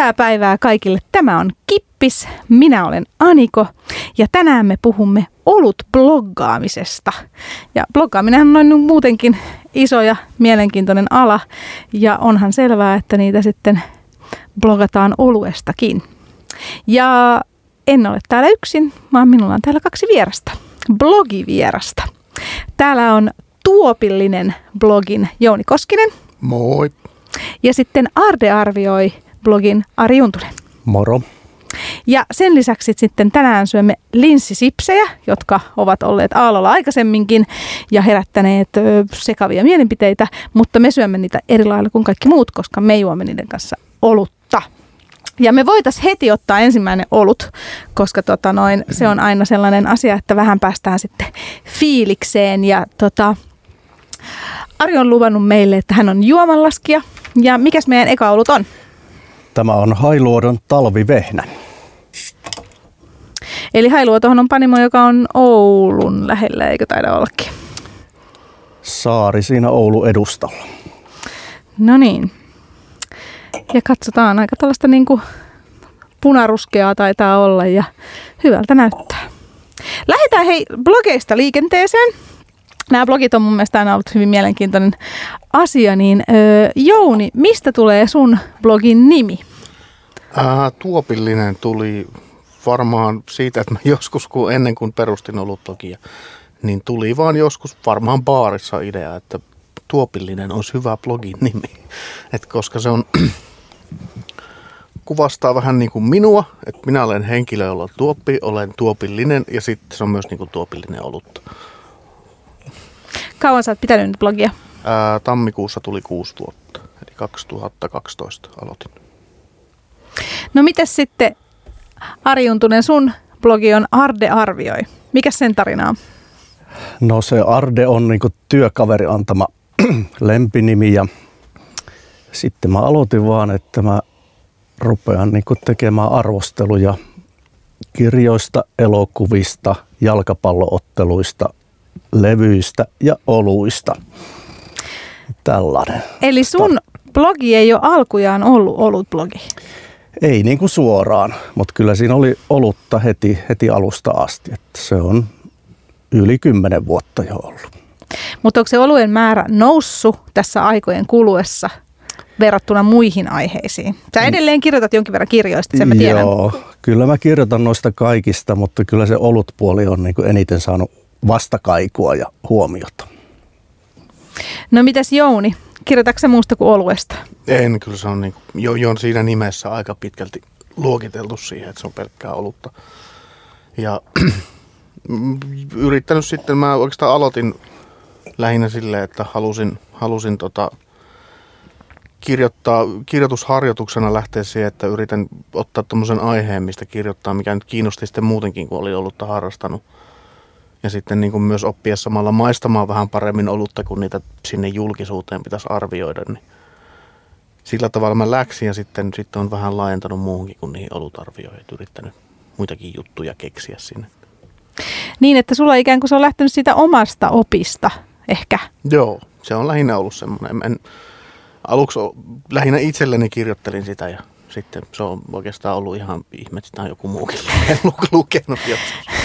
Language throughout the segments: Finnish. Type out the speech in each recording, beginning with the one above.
Hyvää päivää kaikille. Tämä on Kippis. Minä olen Aniko ja tänään me puhumme olut bloggaamisesta. Ja bloggaaminen on noin muutenkin iso ja mielenkiintoinen ala ja onhan selvää, että niitä sitten blogataan oluestakin. Ja en ole täällä yksin, vaan minulla on täällä kaksi vierasta, blogivierasta. Täällä on Tuopillinen blogin Jouni Koskinen. Moi. Ja sitten Arde arvioi blogin Ari Juntunen. Moro. Ja sen lisäksi sitten tänään syömme linssisipsejä, jotka ovat olleet aallolla aikaisemminkin ja herättäneet sekavia mielipiteitä, mutta me syömme niitä eri lailla kuin kaikki muut, koska me juomme niiden kanssa olutta. Ja me voitaisiin heti ottaa ensimmäinen olut, koska tota noin, se on aina sellainen asia, että vähän päästään sitten fiilikseen. Ja tota, Ari on luvannut meille, että hän on juomanlaskija. Ja mikäs meidän eka olut on? Tämä on Hailuodon talvivehnä. Eli Hailuotohan on panimo, joka on Oulun lähellä, eikö taida ollakin? Saari siinä Oulu edustalla. No niin. Ja katsotaan, aika tällaista niin kuin punaruskeaa taitaa olla ja hyvältä näyttää. Lähdetään hei blogeista liikenteeseen. Nämä blogit on mun mielestä aina ollut hyvin mielenkiintoinen asia. Niin öö, Jouni, mistä tulee sun blogin nimi? Ää, tuopillinen tuli varmaan siitä, että mä joskus, kun ennen kuin perustin olutlogia, niin tuli vaan joskus varmaan baarissa idea, että tuopillinen olisi hyvä blogin nimi. Et koska se on, kuvastaa vähän niin kuin minua, että minä olen henkilö, jolla on tuoppi, olen tuopillinen ja sitten se on myös niin kuin tuopillinen olutta. Kauan sä oot pitänyt nyt blogia? Ää, tammikuussa tuli kuusi vuotta, eli 2012 aloitin. No mitäs sitten Ari Juntunen, sun blogi on Arde arvioi. Mikä sen tarina on? No se Arde on niinku työkaveri antama lempinimi ja sitten mä aloitin vaan, että mä rupean niinku tekemään arvosteluja kirjoista, elokuvista, jalkapallootteluista, levyistä ja oluista. Tällainen. Eli sun blogi ei ole alkujaan ollut ollut blogi. Ei niin kuin suoraan, mutta kyllä siinä oli olutta heti, heti alusta asti. Että se on yli kymmenen vuotta jo ollut. Mutta onko se oluen määrä noussut tässä aikojen kuluessa verrattuna muihin aiheisiin? Sä edelleen kirjoitat jonkin verran kirjoista, sen mä tiedän. Joo, kyllä mä kirjoitan noista kaikista, mutta kyllä se olutpuoli on niin eniten saanut vastakaikua ja huomiota. No mitäs Jouni? Kirjoitatko muusta kuin oluesta? En, kyllä se on niin, jo, jo siinä nimessä aika pitkälti luokiteltu siihen, että se on pelkkää olutta. Ja yrittänyt sitten, mä oikeastaan aloitin lähinnä silleen, että halusin, halusin tota, kirjoittaa, kirjoitusharjoituksena lähteä siihen, että yritän ottaa tämmöisen aiheen, mistä kirjoittaa, mikä nyt kiinnosti sitten muutenkin, kun oli olutta harrastanut. Ja sitten niin kuin myös oppia samalla maistamaan vähän paremmin olutta, kun niitä sinne julkisuuteen pitäisi arvioida. Niin sillä tavalla mä läksin ja sitten, sitten on vähän laajentanut muuhunkin kuin niihin olutarvioihin. Yrittänyt muitakin juttuja keksiä sinne. Niin, että sulla ikään kuin se on lähtenyt siitä omasta opista ehkä. Joo, se on lähinnä ollut semmoinen. En, aluksi lähinnä itselleni kirjoittelin sitä ja sitten se on oikeastaan ollut ihan ihme, että sitä on joku muukin lukenut joskus.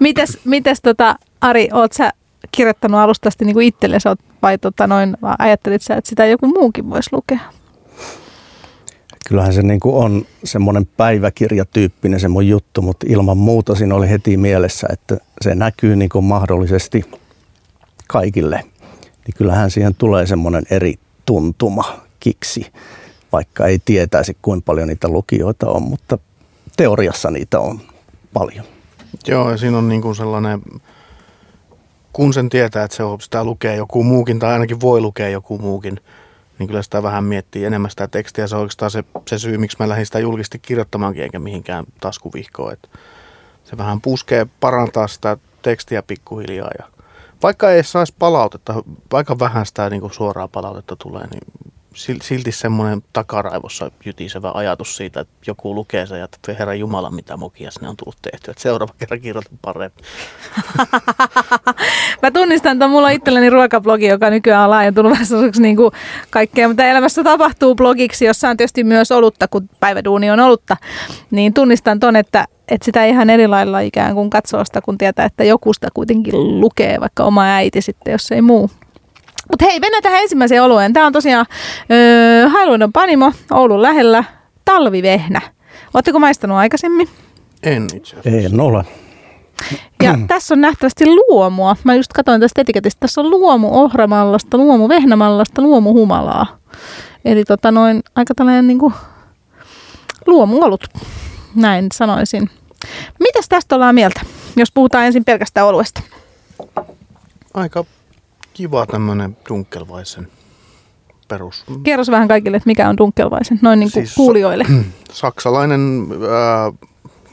Mites, mites tota, Ari, oot sä kirjoittanut alusta asti niin itsellesi vai tota noin, ajattelit sä, että sitä joku muukin voisi lukea? Kyllähän se niin kuin on semmoinen päiväkirjatyyppinen se mun juttu, mutta ilman muuta siinä oli heti mielessä, että se näkyy niin kuin mahdollisesti kaikille. Niin kyllähän siihen tulee semmoinen eri tuntuma, kiksi, vaikka ei tietäisi kuinka paljon niitä lukijoita on, mutta teoriassa niitä on paljon. Joo, ja siinä on niin kuin sellainen, kun sen tietää, että se on, sitä lukee joku muukin, tai ainakin voi lukea joku muukin, niin kyllä sitä vähän miettii enemmän sitä tekstiä. Se on oikeastaan se, se syy, miksi mä lähdin sitä julkisesti kirjoittamaankin, eikä mihinkään taskuvihkoon. Että se vähän puskee parantaa sitä tekstiä pikkuhiljaa. Ja vaikka ei saisi palautetta, vaikka vähän sitä niin kuin suoraa palautetta tulee, niin silti semmoinen takaraivossa jytisevä ajatus siitä, että joku lukee sen ja että herra Jumala, mitä mokia sinne on tullut tehty. Että seuraava kerran kirjoitan paremmin. Mä tunnistan, että mulla on itselleni ruokablogi, joka nykyään on laajentunut vähän niin kuin kaikkea, mitä elämässä tapahtuu blogiksi, jossa on tietysti myös olutta, kun päiväduuni on olutta. Niin tunnistan ton, että, että sitä ihan eri lailla ikään kuin katsoo sitä, kun tietää, että joku sitä kuitenkin lukee, vaikka oma äiti sitten, jos ei muu. Mutta hei, mennään tähän ensimmäiseen olueen. Tämä on tosiaan öö, Hailuodon Panimo Oulun lähellä, talvivehnä. Oletteko maistanut aikaisemmin? En itse asiassa. En ole. Ja tässä on nähtävästi luomua. Mä just katsoin tästä etiketistä. Tässä on luomu ohramallasta, luomu vehnämallasta, luomu humalaa. Eli tota noin aika tällainen niinku luomuolut, näin sanoisin. Mitäs tästä ollaan mieltä, jos puhutaan ensin pelkästään oluesta? Aika kiva tämmönen Dunkelweisen perus. Kerros vähän kaikille, että mikä on Dunkelweisen, noin niin kuin Siis- kuulijoille. Saksalainen ää,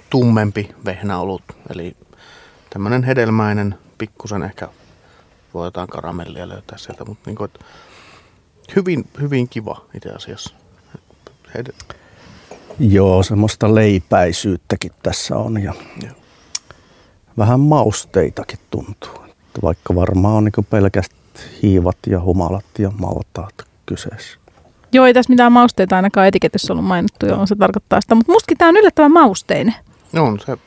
tummempi vehnäolut, eli tämmöinen hedelmäinen, pikkusen ehkä voi jotain karamellia löytää sieltä, mutta niin kuin, hyvin, hyvin kiva itse asiassa. Hed- Joo, semmoista leipäisyyttäkin tässä on ja Joo. vähän mausteitakin tuntuu. Että vaikka varmaan on niin pelkästään hiivat ja humalat ja maltaat kyseessä. Joo, ei tässä mitään mausteita ainakaan etiketissä ollut mainittu, joo, se tarkoittaa sitä. Mutta mustakin tämä on yllättävän mausteinen. No on se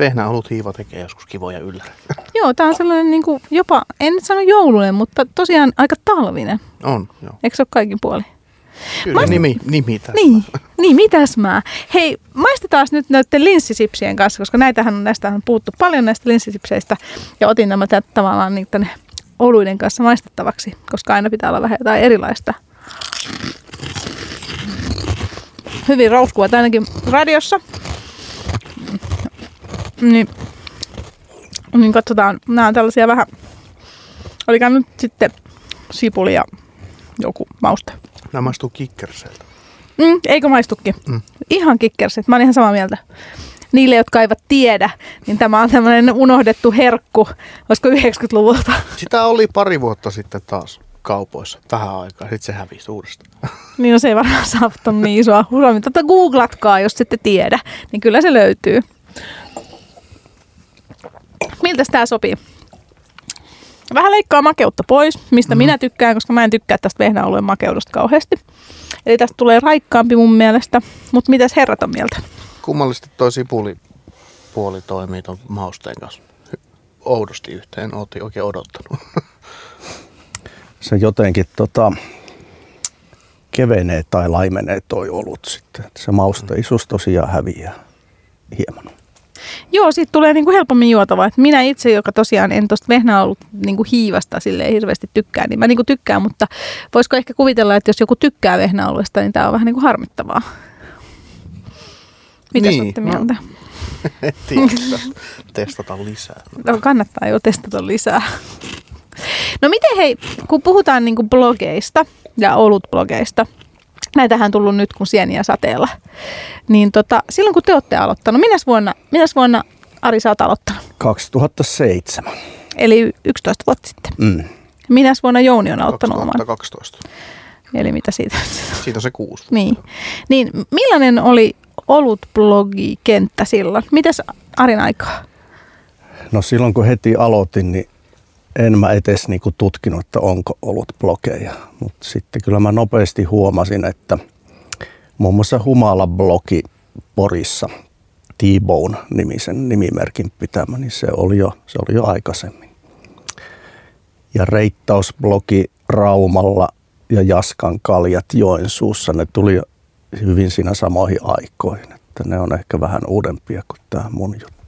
vehnäolut hiiva tekee joskus kivoja ylläri. Joo, tämä on sellainen niin kuin jopa, en nyt sano joulunen, mutta tosiaan aika talvinen. On, joo. Eikö se ole kaikin puoli? Kyllä Mä- nimi, nimi tässä. Niin, niin mitäs mä? Hei, maistetaan nyt näiden linssisipsien kanssa, koska näitähän on, näistä on puhuttu paljon näistä linssisipseistä. Ja otin nämä tä- tavallaan niiden oluiden kanssa maistettavaksi, koska aina pitää olla vähän jotain erilaista. Hyvin rouskua ainakin radiossa. Niin, niin katsotaan, nämä on tällaisia vähän, olikaan nyt sitten sipuli ja joku mauste. Nämä maistuu kikkerseltä. Mm, eikö maistukin? Mm. Ihan kikkersit. Mä olen ihan samaa mieltä. Niille, jotka eivät tiedä, niin tämä on tämmöinen unohdettu herkku, olisiko 90-luvulta. Sitä oli pari vuotta sitten taas kaupoissa vähän aikaa, sitten se hävisi uudestaan. niin no se ei varmaan saavuttanut niin isoa huomioon. Tota googlatkaa, jos ette tiedä, niin kyllä se löytyy. Miltä tämä sopii? Vähän leikkaa makeutta pois, mistä mm. minä tykkään, koska mä en tykkää tästä vehnäolueen makeudesta kauheasti. Eli tästä tulee raikkaampi mun mielestä. Mutta mitäs herrat on mieltä? Kummallisesti toi sipuli puoli toimii ton mausteen kanssa oudosti yhteen. Ootin oikein odottanut. Se jotenkin tota, kevenee tai laimenee toi olut sitten. Se mausteisuus tosiaan häviää hieman. Joo, siitä tulee niinku helpommin juotava. Et minä itse, joka tosiaan en tuosta vehnää ollut niinku hiivasta silleen hirveästi tykkää, niin mä niinku tykkään, mutta voisiko ehkä kuvitella, että jos joku tykkää vehnäoluesta, niin tämä on vähän niinku harmittavaa. Mitä niin, olette no. mieltä? Tiedä, pitäisi testata lisää. No, kannattaa jo testata lisää. No miten hei, kun puhutaan niinku blogeista ja olutblogeista, näitähän on tullut nyt kun sieniä sateella, niin tota, silloin kun te olette aloittanut, minäs vuonna, minäs vuonna Ari sä oot aloittanut? 2007. Eli 11 vuotta sitten. Mm. Minäs vuonna Jouni on aloittanut oman? 2012. Eli mitä siitä? Siitä on se kuusi. niin. niin. Millainen oli olutblogikenttä silloin? Mitäs Arin aikaa? No silloin kun heti aloitin, niin en mä edes niinku tutkinut, että onko ollut blogeja. Mutta sitten kyllä mä nopeasti huomasin, että muun muassa Humala-blogi Porissa, T-Bone nimisen nimimerkin pitämä, niin se oli jo, se oli jo aikaisemmin. Ja reittausblogi Raumalla ja Jaskan kaljat Joensuussa, ne tuli hyvin siinä samoihin aikoihin. Että ne on ehkä vähän uudempia kuin tämä mun juttu.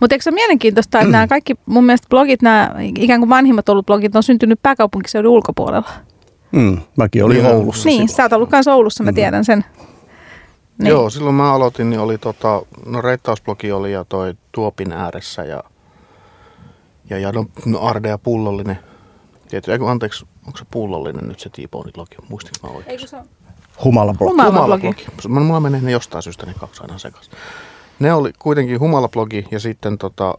Mutta eikö se ole mielenkiintoista, että nämä kaikki mun mielestä blogit, nämä ikään kuin vanhimmat ollut blogit on syntynyt pääkaupunkiseudun ulkopuolella. Mm, mäkin olin Niin, Oulussa Niin, silloin. sä oot ollut kanssa Oulussa, mä tiedän sen. Niin. Joo, silloin mä aloitin, niin oli tota, no reittausblogi oli ja toi Tuopin ääressä ja, ja, ja no, no Arde ja Pullollinen. Tietysti, eiku, anteeksi, onko se Pullollinen nyt se T-Bonein blogi? Muistinko mä oikein? Eikö se ole? Humala-blogi. Humala- Humala-blogi. Mulla menee ne jostain syystä ne kaksi aina sekaisin. Ne oli kuitenkin Humala-blogi ja sitten tota,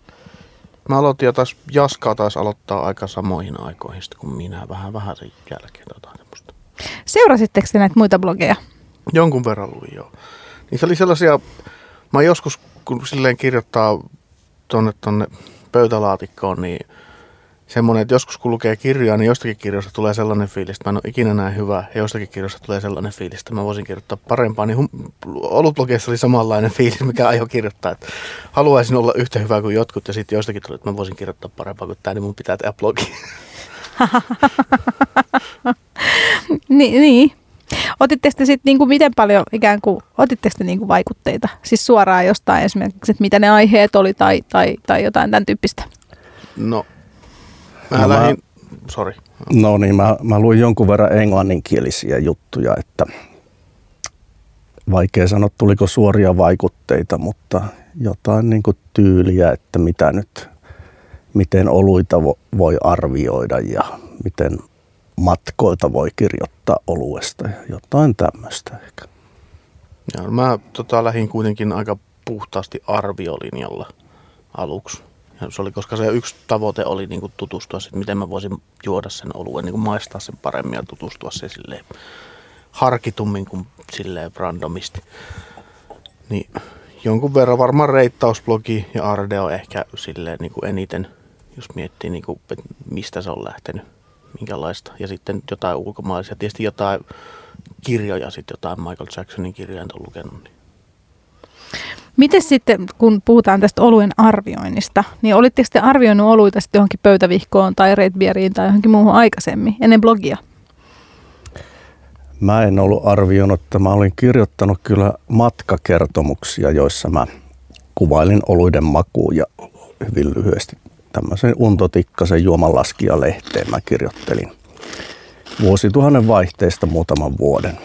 Mä aloitin jo taas, Jaska taas aloittaa aika samoihin aikoihin sitten kuin minä, vähän vähän sen jälkeen jotain semmoista. Seurasitteko te näitä muita blogeja? Jonkun verran luin joo. Niissä oli sellaisia, mä joskus kun silleen kirjoittaa tonne, tonne pöytälaatikkoon, niin semmoinen, että joskus kun lukee kirjaa, niin jostakin kirjasta tulee sellainen fiilis, että mä en ole ikinä näin hyvä, ja jostakin kirjasta tulee sellainen fiilis, että mä voisin kirjoittaa parempaa. Niin hum- olutblogeissa oli samanlainen fiilis, mikä aion kirjoittaa, että haluaisin olla yhtä hyvä kuin jotkut, ja sitten jostakin tuli, että mä voisin kirjoittaa parempaa kuin tämä, niin mun pitää tehdä blogi. Ni, niin. Otitteko te sitten niinku miten paljon ikään kuin, otitteko te niinku vaikutteita? Siis suoraan jostain esimerkiksi, että mitä ne aiheet oli tai, tai, tai jotain tämän tyyppistä? No, mä No mä- lähdin, sori. No niin, mä, mä luin jonkun verran englanninkielisiä juttuja, että vaikea sanoa, tuliko suoria vaikutteita, mutta jotain niin kuin tyyliä, että mitä nyt, miten oluita vo- voi arvioida ja miten matkoilta voi kirjoittaa oluesta ja jotain tämmöistä ehkä. Ja mä tota, lähdin kuitenkin aika puhtaasti arviolinjalla aluksi. Ja se oli, koska se yksi tavoite oli niin kuin tutustua, sit, miten mä voisin juoda sen oluen, niin kuin maistaa sen paremmin ja tutustua se silleen harkitummin kuin silleen randomisti. Niin jonkun verran varmaan reittausblogi ja Arde on ehkä silleen niin kuin eniten, jos miettii niin kuin, että mistä se on lähtenyt, minkälaista. Ja sitten jotain ulkomaalaisia, tietysti jotain kirjoja, sitten jotain Michael Jacksonin kirjoja lukenut. Niin. Miten sitten, kun puhutaan tästä oluen arvioinnista, niin olitteko te arvioinut oluita sitten johonkin pöytävihkoon tai Red Beeriin tai johonkin muuhun aikaisemmin, ennen blogia? Mä en ollut arvioinut, että mä olin kirjoittanut kyllä matkakertomuksia, joissa mä kuvailin oluiden makuun ja hyvin lyhyesti tämmöisen untotikkasen juomanlaskija lehteen mä kirjoittelin vuosituhannen vaihteesta muutaman vuoden.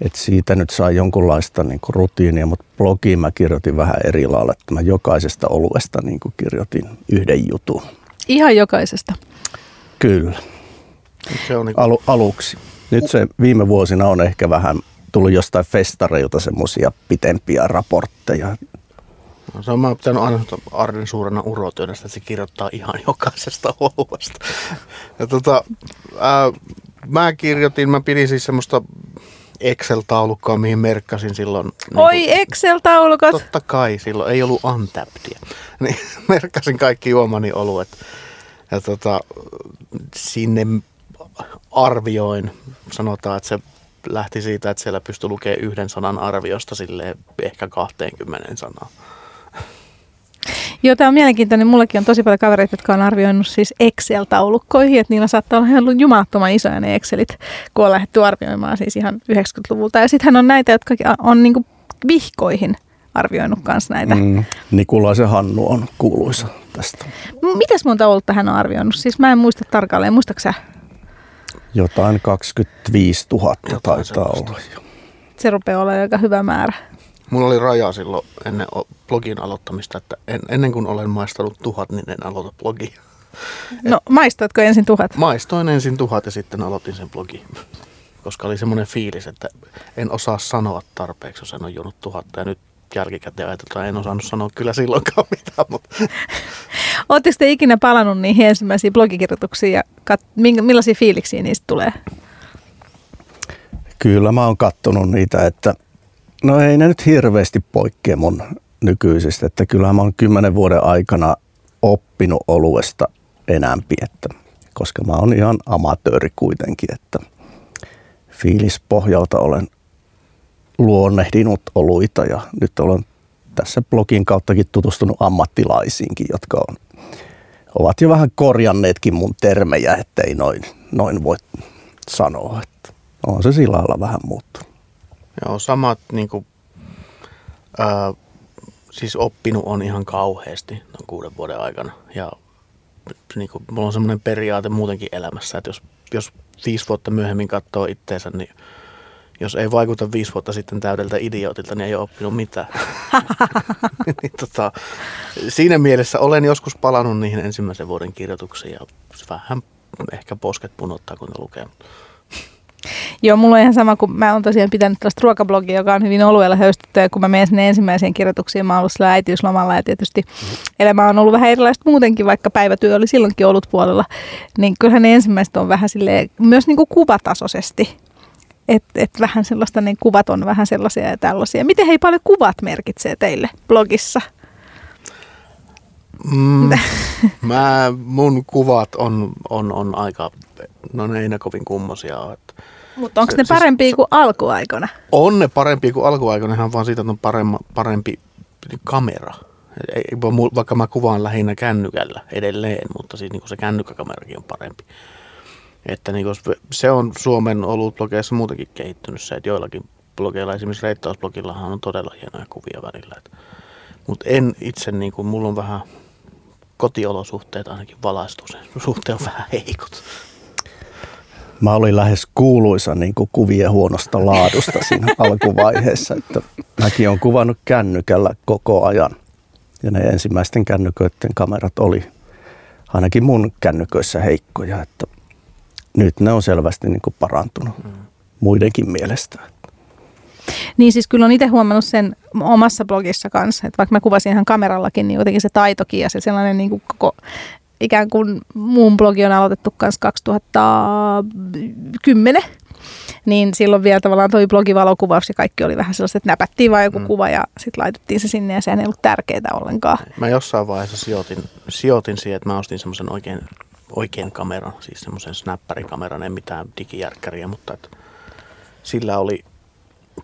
Et siitä nyt sai jonkunlaista niin rutiinia, mutta blogiin mä kirjoitin vähän eri lailla, että mä jokaisesta oluesta niin kirjoitin yhden jutun. Ihan jokaisesta. Kyllä Se on niin alu, aluksi. Nyt se viime vuosina on ehkä vähän tullut jostain festareilta semmoisia pitempiä raportteja. No, se on mä oon pitänyt aina Arden suurena urotyönä, että se kirjoittaa ihan jokaisesta oluesta. Ja tota, ää, mä kirjoitin, mä pidin siis semmoista Excel-taulukkoa, mihin merkkasin silloin. niin Oi Excel-taulukot! Totta kai, silloin ei ollut Untappdia. Niin merkkasin kaikki juomani oluet. Ja tota, sinne arvioin, sanotaan, että se lähti siitä, että siellä pystyi lukemaan yhden sanan arviosta silleen ehkä 20 sanaa. Joo, tämä on mielenkiintoinen. Mullakin on tosi paljon kavereita, jotka on arvioinut siis Excel-taulukkoihin, että niillä saattaa olla ihan jumalattoman isoja ne Excelit, kun on lähdetty arvioimaan siis ihan 90-luvulta. Ja sittenhän on näitä, jotka on niinku vihkoihin arvioinut kanssa näitä. Mm. Nikulaisen Hannu on kuuluisa tästä. Mitäs monta olutta hän on arvioinut? Siis mä en muista tarkalleen, muistatko sä? Jotain 25 000 Jotain taitaa olla. Se rupeaa olla aika hyvä määrä. Mulla oli raja silloin ennen blogin aloittamista, että en, ennen kuin olen maistanut tuhat, niin en aloita blogia. No maistoitko ensin tuhat? Maistoin ensin tuhat ja sitten aloitin sen blogin. Koska oli semmoinen fiilis, että en osaa sanoa tarpeeksi, jos en ole juonut tuhatta. Ja nyt jälkikäteen ajatellaan, en osannut sanoa kyllä silloinkaan mitään, mutta Oletteko te ikinä palannut niihin ensimmäisiin blogikirjoituksiin ja kat- millaisia fiiliksiä niistä tulee? Kyllä mä oon kattonut niitä, että no ei ne nyt hirveästi poikkea mun nykyisistä. Että kyllähän mä oon kymmenen vuoden aikana oppinut oluesta enämpi, että, koska mä oon ihan amatööri kuitenkin, että fiilispohjalta olen luonnehdinut oluita ja nyt olen tässä blogin kauttakin tutustunut ammattilaisiinkin, jotka on, ovat jo vähän korjanneetkin mun termejä, ettei noin, noin voi sanoa. Että on se sillä lailla vähän muuttunut. Joo, samat niin kuin, ää, siis oppinut on ihan kauheasti noin kuuden vuoden aikana. Ja niin kuin, mulla on semmoinen periaate muutenkin elämässä, että jos, jos viisi vuotta myöhemmin katsoo itteensä, niin jos ei vaikuta viisi vuotta sitten täydeltä idiootilta, niin ei ole oppinut mitään. niin, tota, siinä mielessä olen joskus palannut niihin ensimmäisen vuoden kirjoituksiin ja vähän ehkä posket punottaa, kun ne lukee. Joo, mulla on ihan sama, kun mä oon tosiaan pitänyt tällaista ruokablogia, joka on hyvin oluella höystetty, ja kun mä menen sinne ensimmäiseen kirjoituksiin, mä oon ollut sillä äitiyslomalla, ja tietysti elämä on ollut vähän erilaista muutenkin, vaikka päivätyö oli silloinkin ollut puolella, niin kyllähän ne ensimmäiset on vähän silleen, myös niin kuin kuvatasoisesti, että et vähän sellaista, niin kuvat on vähän sellaisia ja tällaisia. Miten hei paljon kuvat merkitsee teille blogissa? Mm, mä, mun kuvat on, on, on aika, no ne ei ne kovin kummosia. Että Mutta onko ne siis- parempia se- kuin alkuaikana? On ne parempia kuin alkuaikoina, ihan vaan siitä, että on paremma, parempi kamera. Ei, vaikka mä kuvaan lähinnä kännykällä edelleen, mutta siis niin se kännykkäkamerakin on parempi. Että niin kuin se on Suomen ollut blogeissa muutenkin kehittynyt se, että joillakin blogeilla, esimerkiksi reittausblogillahan on todella hienoja kuvia välillä. Mutta en itse, niin kuin, mulla on vähän kotiolosuhteet ainakin valaistus suhteen on vähän heikot. Mä olin lähes kuuluisa niin kuin kuvien huonosta laadusta siinä alkuvaiheessa, että mäkin olen kuvannut kännykällä koko ajan. Ja ne ensimmäisten kännyköiden kamerat oli ainakin mun kännyköissä heikkoja, että nyt ne on selvästi niin kuin parantunut muidenkin mielestä. Niin siis kyllä on itse huomannut sen omassa blogissa kanssa, että vaikka mä kuvasin ihan kamerallakin, niin jotenkin se taitokin ja se sellainen niin kuin koko ikään kuin muun blogi on aloitettu kanssa 2010, niin silloin vielä tavallaan toi blogivalokuvaus ja kaikki oli vähän sellaiset, että näpättiin vaan joku mm. kuva ja sitten laitettiin se sinne ja sehän ei ollut tärkeää ollenkaan. Mä jossain vaiheessa sijoitin, sijoitin siihen, että mä ostin semmoisen oikein, oikein kameran, siis semmoisen snapparikameran, ei mitään digijärkkäriä, mutta että sillä oli,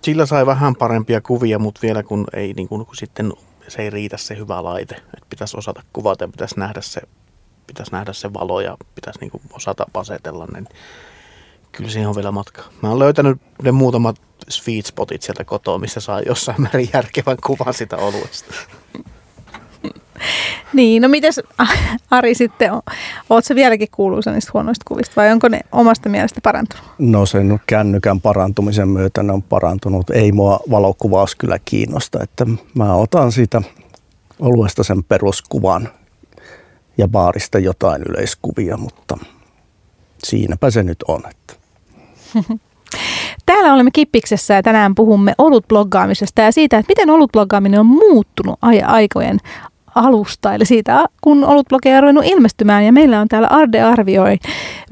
sillä sai vähän parempia kuvia, mutta vielä kun ei niin kun, kun sitten se ei riitä se hyvä laite, että pitäisi osata kuvata ja pitäisi nähdä se, pitäisi nähdä se valo ja pitäisi niin kuin osata asetella niin kyllä siihen on vielä matka. Mä oon löytänyt ne muutamat sweet spotit sieltä kotoa, missä saa jossain määrin järkevän kuvan sitä oluesta. Niin, no mites Ari sitten, o- oot sä vieläkin kuuluisa niistä huonoista kuvista vai onko ne omasta mielestä parantunut? No sen kännykän parantumisen myötä ne on parantunut. Ei mua valokuvaus kyllä kiinnosta, että mä otan siitä oluesta sen peruskuvan ja baarista jotain yleiskuvia, mutta siinäpä se nyt on. Että. Täällä olemme Kippiksessä ja tänään puhumme olutbloggaamisesta ja siitä, että miten olutbloggaaminen on muuttunut aikojen alusta, eli siitä, kun olutblogeja on ruvennut ilmestymään. Ja meillä on täällä Arde Arvioi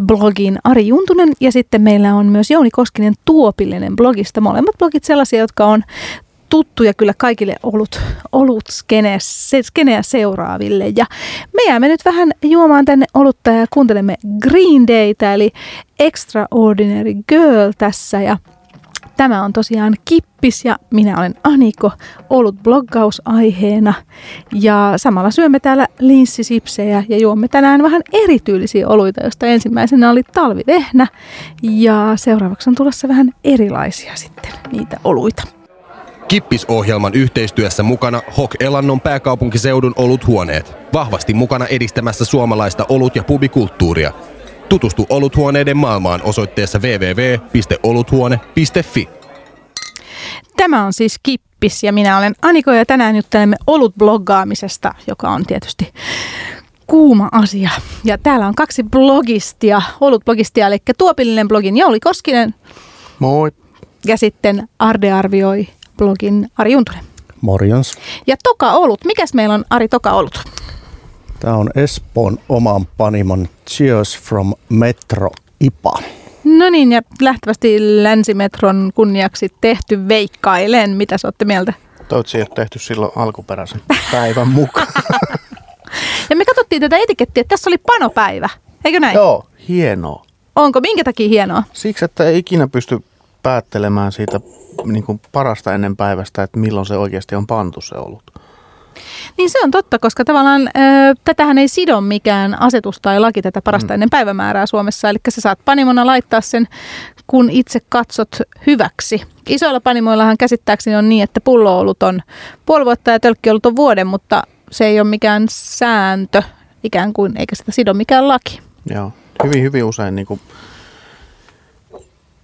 blogin Ari Juntunen ja sitten meillä on myös Jouni Koskinen Tuopillinen blogista. Molemmat blogit sellaisia, jotka on tuttuja kyllä kaikille olut, olut skeneä, skeneä seuraaville. Ja me jäämme nyt vähän juomaan tänne olutta ja kuuntelemme Green Daytä, eli Extraordinary Girl tässä. Ja tämä on tosiaan Kippis ja minä olen Aniko, ollut bloggausaiheena. Ja samalla syömme täällä linssisipsejä ja juomme tänään vähän erityylisiä oluita, joista ensimmäisenä oli talvivehnä. Ja seuraavaksi on tulossa vähän erilaisia sitten niitä oluita. Kippisohjelman yhteistyössä mukana Hok Elannon pääkaupunkiseudun oluthuoneet. Vahvasti mukana edistämässä suomalaista olut- ja pubikulttuuria. Tutustu oluthuoneiden maailmaan osoitteessa www.oluthuone.fi. Tämä on siis Kippis ja minä olen Aniko ja tänään juttelemme olutbloggaamisesta, joka on tietysti kuuma asia. Ja täällä on kaksi blogistia, olutblogistia, eli Tuopillinen blogin Jouli Koskinen Moi! ja sitten Arde arvioi blogin Ari Juntunen. Morjens. Ja Toka Olut, mikäs meillä on Ari Toka Olut? Tämä on Espoon oman panimon Cheers from Metro IPA. No niin, ja lähtevästi Länsimetron kunniaksi tehty veikkailen. Mitä sä olette mieltä? Toivottavasti ei ole tehty silloin alkuperäisen päivän mukaan. Ja me katsottiin tätä etikettiä, että tässä oli panopäivä. Eikö näin? Joo, hienoa. Onko? Minkä takia hienoa? Siksi, että ei ikinä pysty päättelemään siitä niin kuin parasta ennen päivästä, että milloin se oikeasti on pantu se olut. Niin se on totta, koska tavallaan ö, tätähän ei sido mikään asetus tai laki tätä parasta ennen päivämäärää Suomessa. Eli sä saat panimona laittaa sen, kun itse katsot hyväksi. Isoilla panimoillahan käsittääkseni on niin, että pulloolut on puoli vuotta ja tölkkiolut on vuoden, mutta se ei ole mikään sääntö ikään kuin, eikä sitä sido mikään laki. Joo, hyvin, hyvin usein niin kuin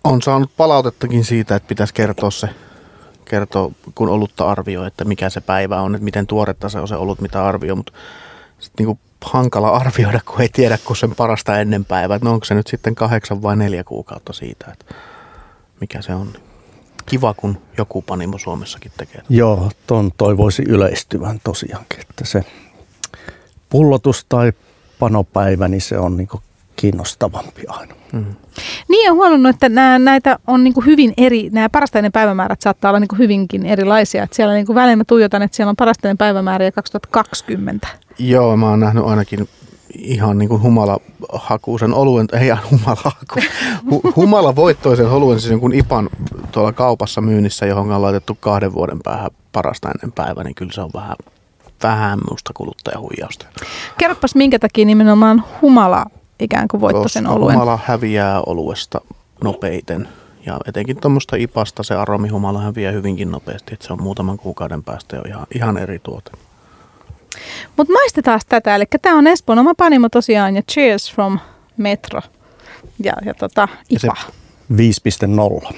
on saanut palautettakin siitä, että pitäisi kertoa se, kertoa, kun olutta arvioi, että mikä se päivä on, että miten tuoretta se on se olut, mitä arvioi, mutta sitten niin hankala arvioida, kun ei tiedä, kun sen parasta ennen päivää, no onko se nyt sitten kahdeksan vai neljä kuukautta siitä. Että mikä se on. Kiva, kun joku panimo Suomessakin tekee. Joo, ton toivoisi yleistyvän tosiaankin, että se pullotus tai panopäivä, niin se on niin kiinnostavampi aina. Mm. Niin on huomannut, että nämä, näitä on niin hyvin eri, nämä parastainen päivämäärät saattaa olla niin hyvinkin erilaisia. Että siellä niin välein mä tuijotan, että siellä on parastainen päivämääriä 2020. Joo, mä oon nähnyt ainakin ihan niin kuin humalahakuisen oluen, ei ihan humalahaku, hu, humalavoittoisen oluen, siis kuin IPAN tuolla kaupassa myynnissä, johon on laitettu kahden vuoden päähän parasta ennen päivä, niin kyllä se on vähän, vähän musta kuluttajahuijausta. Kerropas minkä takia nimenomaan humala ikään kuin voitto sen oluen. Humala häviää oluesta nopeiten. Ja etenkin tuommoista ipasta se aromihumala häviää hyvinkin nopeasti, että se on muutaman kuukauden päästä jo ihan, ihan eri tuote. Mutta maistetaan tätä, eli tämä on Espoon oma panimo tosiaan ja Cheers from Metro ja, ja tota, IPA. 5.0.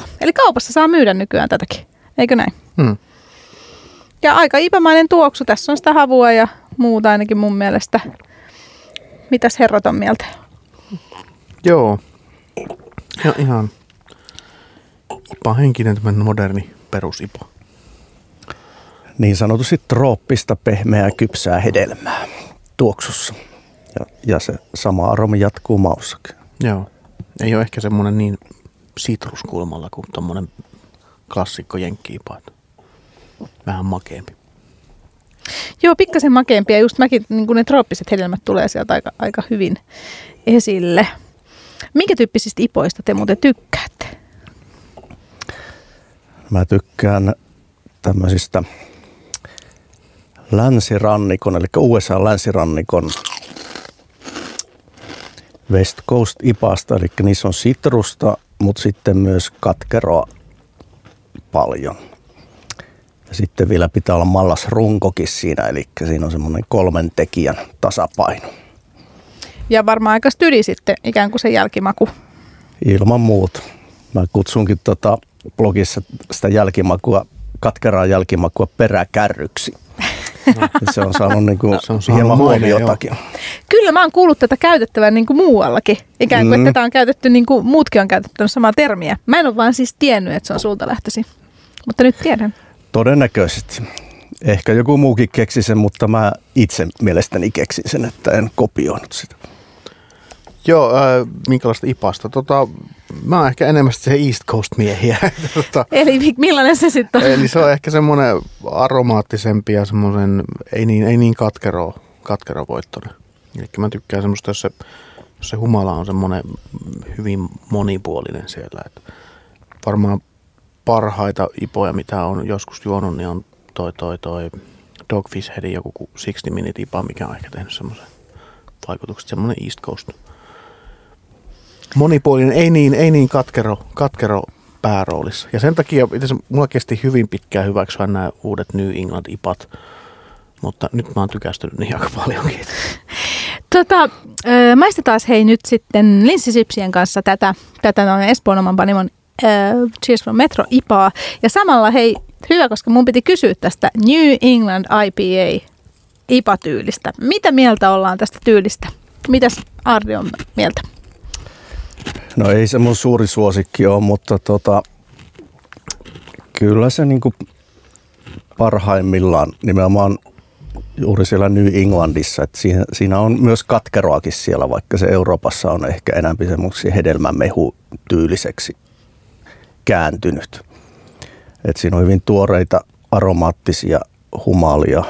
5.0. Eli kaupassa saa myydä nykyään tätäkin, eikö näin? Hmm. Ja aika ipämainen tuoksu. Tässä on sitä havua ja muuta ainakin mun mielestä. Mitäs herrat on mieltä? Joo. Ja ihan ipa-henkinen tämmöinen moderni perusipa. Niin sanotusti trooppista, pehmeää, kypsää hedelmää tuoksussa. Ja, ja se sama aromi jatkuu maussakin. Joo. Ei ole ehkä semmoinen niin sitruskulmalla kuin tuommoinen klassikko jenkkiipa. Vähän makeampi. Joo, pikkasen makeampia. Just mäkin, niin ne trooppiset hedelmät tulee sieltä aika, aika hyvin esille. Minkä tyyppisistä ipoista te muuten tykkäätte? Mä tykkään tämmöisistä länsirannikon, eli USA länsirannikon West Coast IPAsta, eli niissä on sitrusta, mutta sitten myös katkeroa paljon. Ja sitten vielä pitää olla mallas runkokin siinä, eli siinä on semmoinen kolmen tekijän tasapaino. Ja varmaan aika stydi sitten ikään kuin se jälkimaku. Ilman muuta. Mä kutsunkin tota blogissa sitä jälkimakua, katkeraa jälkimakua peräkärryksi. se on saanut, niin kuin se on saanut hieman huomiotakin. Kyllä mä oon kuullut tätä käytettävän niin kuin muuallakin. Ikään kuin, mm. että tätä on käytetty, niin kuin muutkin on käytetty samaa termiä. Mä en ole vaan siis tiennyt, että se on sulta lähtösi. Mutta nyt tiedän. Todennäköisesti. Ehkä joku muukin keksi sen, mutta mä itse mielestäni keksin sen, että en kopioinut sitä. Joo, äh, minkälaista ipasta? Tota, mä oon ehkä enemmän se East Coast-miehiä. tota, Eli millainen se sitten on? Eli se on ehkä semmoinen aromaattisempi ja semmoinen, ei niin, ei niin katkero, katkerovoittoinen. Eli mä tykkään semmoista, jos se, jos se humala on semmoinen hyvin monipuolinen siellä. Että varmaan parhaita ipoja, mitä on joskus juonut, niin on toi, toi, toi Dogfish Headin joku 60 Minute IPA, mikä on ehkä tehnyt semmoisen vaikutuksen, semmoinen East Coast. Monipuolinen, ei niin, ei niin katkero, katkero pääroolissa. Ja sen takia itse mulla kesti hyvin pitkään hyväksyä nämä uudet New England IPAT, mutta nyt mä oon tykästynyt niin aika paljon. Tota, maistetaan hei nyt sitten linssisipsien kanssa tätä, tätä noin Espoon oman panimon uh, Cheers from Metro IPAa. Ja samalla hei, hyvä, koska mun piti kysyä tästä New England IPA IPA-tyylistä. Mitä mieltä ollaan tästä tyylistä? Mitäs Ardi on mieltä? No ei se mun suuri suosikki ole, mutta tota, kyllä se niinku parhaimmillaan nimenomaan juuri siellä New Englandissa, että siinä, siinä on myös katkeroakin siellä, vaikka se Euroopassa on ehkä enemmän semmoisia hedelmämehu tyyliseksi kääntynyt. Et siinä on hyvin tuoreita aromaattisia humalia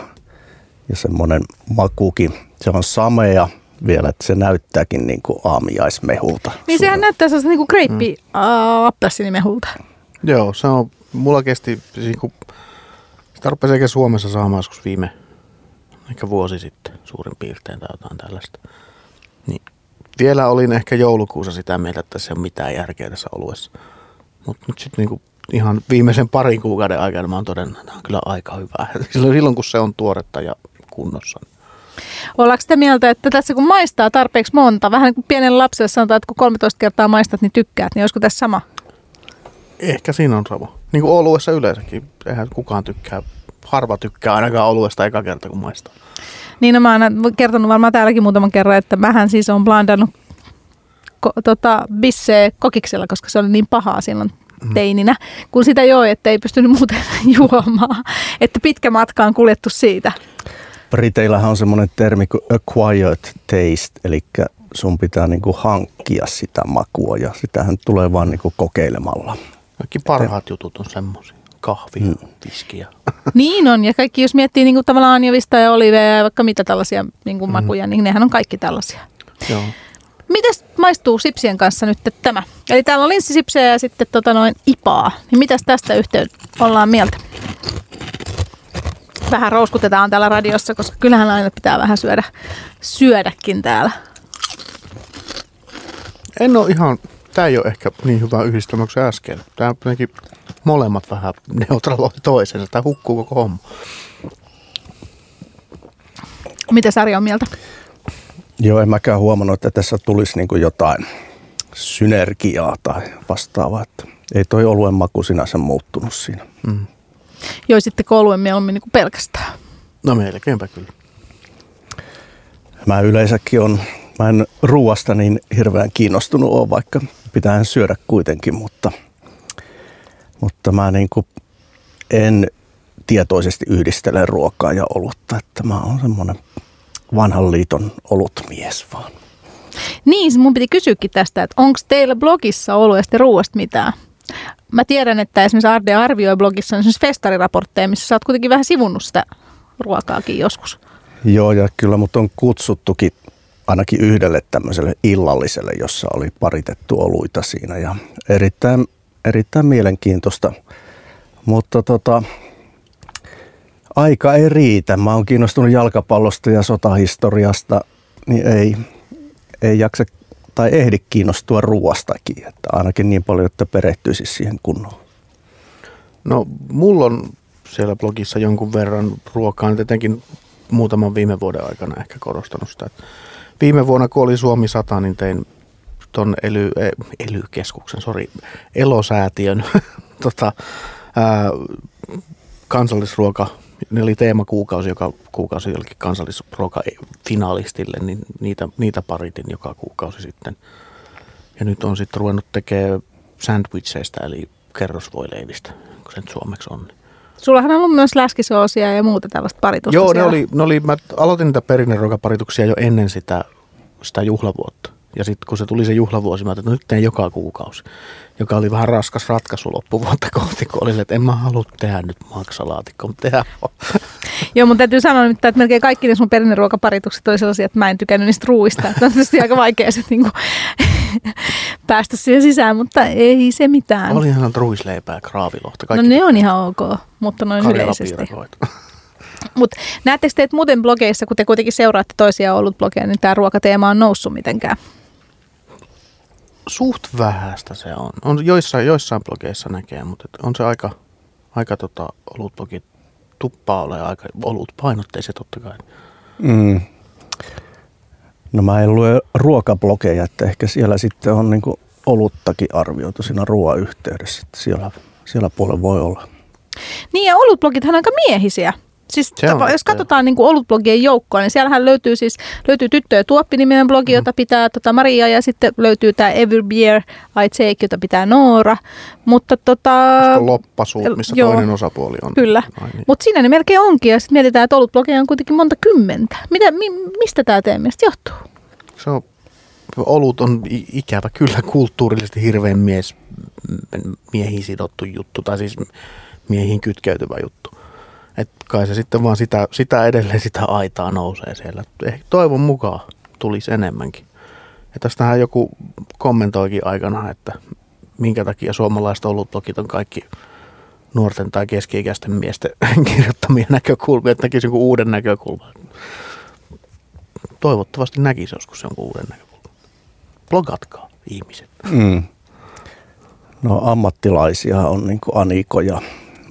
ja semmoinen makukin. Se on samea vielä, että se näyttääkin niin kuin aamiaismehulta. Niin sehän näyttää sellaista niin kuin kreippi mm. appelsinimehulta. Joo, se on, mulla kesti, siis kun sitä rupesi eikä Suomessa saamaan joskus viime, ehkä vuosi sitten suurin piirtein tai jotain tällaista. Niin vielä olin ehkä joulukuussa sitä mieltä, että se on mitään järkeä tässä oluessa. Mutta nyt sitten niinku ihan viimeisen parin kuukauden aikana mä oon todennut, että on kyllä aika hyvä. Silloin kun se on tuoretta ja kunnossa. Ollaanko sitä mieltä, että tässä kun maistaa tarpeeksi monta, vähän niin kuin pienen lapselle sanotaan, että kun 13 kertaa maistat, niin tykkäät, niin olisiko tässä sama? Ehkä siinä on sama. Niin kuin oluessa yleensäkin. Eihän kukaan tykkää, harva tykkää ainakaan oluesta eka kerta kun maistaa. Niin no mä oon kertonut varmaan täälläkin muutaman kerran, että mähän siis on blandannut ko- tota, bissee kokiksella, koska se oli niin pahaa silloin teininä, kun sitä joi, että ei pystynyt muuten juomaan. Että pitkä matka on kuljettu siitä. Briteillähän on semmoinen termi kuin acquired taste, eli sun pitää niinku hankkia sitä makua ja sitähän tulee vaan niinku kokeilemalla. Kaikki parhaat jutut on semmoisia. Kahvi, mm. viski ja... Niin on, ja kaikki jos miettii niin kuin tavallaan anjovista ja oliveja ja vaikka mitä tällaisia niin kuin makuja, niin nehän on kaikki tällaisia. Joo. Mitäs maistuu sipsien kanssa nyt tämä? Eli täällä on linssisipsejä ja sitten tota noin ipaa. Niin mitäs tästä yhteen ollaan mieltä? Vähän rouskutetaan täällä radiossa, koska kyllähän aina pitää vähän syödä, syödäkin täällä. En ole ihan... Tämä ei ole ehkä niin hyvä yhdistelmä kuin äsken. Tämä jotenkin molemmat vähän neutraloi toisensa. Tämä hukkuu koko homma. Mitä Sari on mieltä? Joo, en mäkään huomannut, että tässä tulisi niinku jotain synergiaa tai vastaavaa. Että ei toi oluen maku sinänsä muuttunut siinä. Mm. Joisitteko oluen mieluummin niin kuin pelkästään? No melkeinpä kyllä. Mä yleensäkin on, mä en ruuasta niin hirveän kiinnostunut ole, vaikka pitää syödä kuitenkin, mutta, mutta mä niin kuin en tietoisesti yhdistele ruokaa ja olutta, että mä oon semmoinen vanhan liiton olutmies vaan. Niin, mun piti kysyäkin tästä, että onko teillä blogissa oluesta ja ruuasta mitään? Mä tiedän, että esimerkiksi Arde arvioi blogissa esimerkiksi festariraportteja, missä sä oot kuitenkin vähän sivunnut sitä ruokaakin joskus. Joo, ja kyllä mut on kutsuttukin ainakin yhdelle tämmöiselle illalliselle, jossa oli paritettu oluita siinä ja erittäin, erittäin mielenkiintoista. Mutta tota, aika ei riitä. Mä oon kiinnostunut jalkapallosta ja sotahistoriasta, niin ei, ei jaksa tai ehdi kiinnostua ruoastakin. Että ainakin niin paljon, että perehtyisi siihen kunnolla. No, mulla on siellä blogissa jonkun verran ruokaa, nyt etenkin muutaman viime vuoden aikana ehkä korostanut sitä. että Viime vuonna, kun oli Suomi 100, niin tein ton ely, eh, ely-keskuksen, sorry, elosäätiön tota, ää, kansallisruoka, ne oli teemakuukausi, joka kuukausi jollekin kansallisruokafinalistille, niin niitä, niitä paritin joka kuukausi sitten. Ja nyt on sitten ruvennut tekemään sandwicheista, eli kerrosvoileivistä, kun se nyt suomeksi on. Sullahan on ollut myös läskisoosia ja muuta tällaista paritusta Joo, ne oli, ne oli, mä aloitin niitä perinneruokaparituksia jo ennen sitä, sitä juhlavuotta. Ja sitten kun se tuli se juhlavuosi, mä ajattelin, että no nyt teen joka kuukausi. Joka oli vähän raskas ratkaisu loppuvuotta kohti, kun oli että en mä halua tehdä nyt maksalaatikkoa, mutta tehdä. Joo, mun täytyy sanoa nyt, että melkein kaikki ne sun perinneruokaparitukset oli sellaisia, että mä en tykännyt niistä ruuista. Että on tietysti aika vaikea se niin kuin, päästä siihen sisään, mutta ei se mitään. Oli ihan ruisleipää, kraavilohta, No kaikki. ne on ihan ok, mutta noin yleisesti. Mutta näettekö te, että muuten blogeissa, kun te kuitenkin seuraatte toisia ollut blogeja, niin tämä ruokateema on noussut mitenkään? Suht vähäistä se on. on joissain, joissain blogeissa näkee, mutta et on se aika, aika tota, olutblogit tuppaa ole aika olut painotteiset totta kai. Mm. No mä en lue ruokablogeja, että ehkä siellä sitten on niinku oluttakin arvioitu siinä ruoayhteydessä. Että siellä, siellä puolella voi olla. Niin ja olutblogithan on aika miehisiä. Siis tapa, jos katsotaan niin olutblogien joukkoa, niin siellähän löytyy siis löytyy Tyttö ja Tuoppi-niminen blogi, Mm. jota pitää tota Maria, ja sitten löytyy tämä Every Beer I Take, jota pitää Noora. Mutta tota, loppasuut, missä joo. toinen osapuoli on. Kyllä. Niin. Mutta siinä ne melkein onkin, ja sitten mietitään, että olutblogeja on kuitenkin monta kymmentä. Mitä, mi, mistä tämä teidän mielestä johtuu? Se on, olut on ikävä kyllä kulttuurillisesti hirveän mies, miehiin sidottu juttu, tai siis miehiin kytkeytyvä juttu. Et kai se sitten vaan sitä, sitä edelleen sitä aitaa nousee siellä. Ehkä toivon mukaan tulisi enemmänkin. Ja tästähän joku kommentoikin aikana, että minkä takia suomalaiset olutblogit on kaikki nuorten tai keski-ikäisten miesten kirjoittamia näkökulmia, että näkisi jonkun uuden näkökulman. Toivottavasti näkisi joskus jonkun uuden näkökulman. Blogatkaa ihmiset. Mm. No ammattilaisia on niin Aniko ja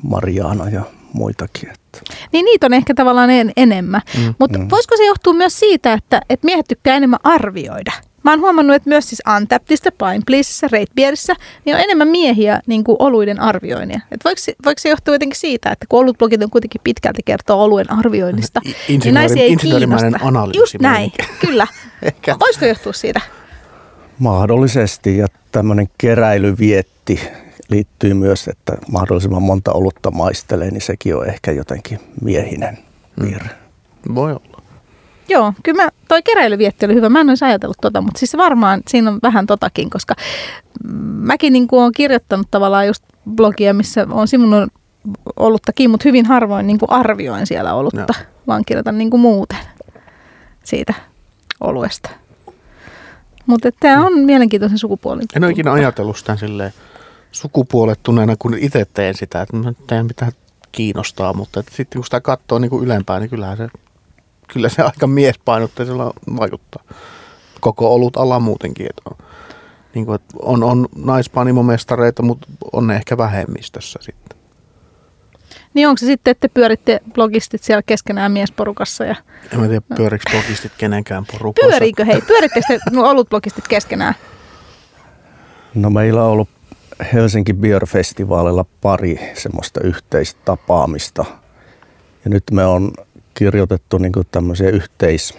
Mariana ja muitakin. Että. Niin niitä on ehkä tavallaan en, enemmän. Mm, Mutta mm. voisiko se johtua myös siitä, että, että miehet tykkää enemmän arvioida? Mä oon huomannut, että myös siis Untappedissa, Pine Pleasessa, Ratebeerissä, niin on enemmän miehiä niin kuin oluiden arvioinnia. Et voiko, se- voiko se johtua jotenkin siitä, että kun olutblogit on kuitenkin pitkälti kertoo oluen arvioinnista, I- niin naisia insinööri- ei kiinnosta. analyysi Just näin, kyllä. Ehkä. Voisiko johtua siitä? Mahdollisesti ja tämmöinen keräilyvietti liittyy myös, että mahdollisimman monta olutta maistelee, niin sekin on ehkä jotenkin miehinen piirre. Mm. Voi olla. Joo, kyllä mä, toi keräilyvietti oli hyvä. Mä en olisi ajatellut tota, mutta siis varmaan siinä on vähän totakin, koska mäkin niin olen kirjoittanut tavallaan just blogia, missä on simun oluttakin, mutta hyvin harvoin niin kuin arvioin siellä olutta, no. vaan kirjoitan niin kuin muuten siitä oluesta. Mutta tämä on mielenkiintoisen sukupuoli. En ole ikinä ajatellut sitä silleen sukupuolettuneena, kun itse teen sitä, että mä teen mitä kiinnostaa, mutta sitten kun sitä katsoo niin kuin ylempää, niin kyllähän se, kyllä se aika miespainotteisella vaikuttaa. Koko olut ala muutenkin, että on, niin kuin, että on, on naispanimomestareita, mutta on ne ehkä vähemmistössä sitten. Niin onko se sitten, että pyöritte blogistit siellä keskenään miesporukassa? Ja... En mä tiedä, pyörikö blogistit kenenkään porukassa. Pyöriikö hei? Pyöritte te ollut blogistit keskenään? No meillä on ollut Helsinki Beer Festivalilla pari semmoista yhteistä tapaamista. Ja nyt me on kirjoitettu niin tämmöisiä yhteis,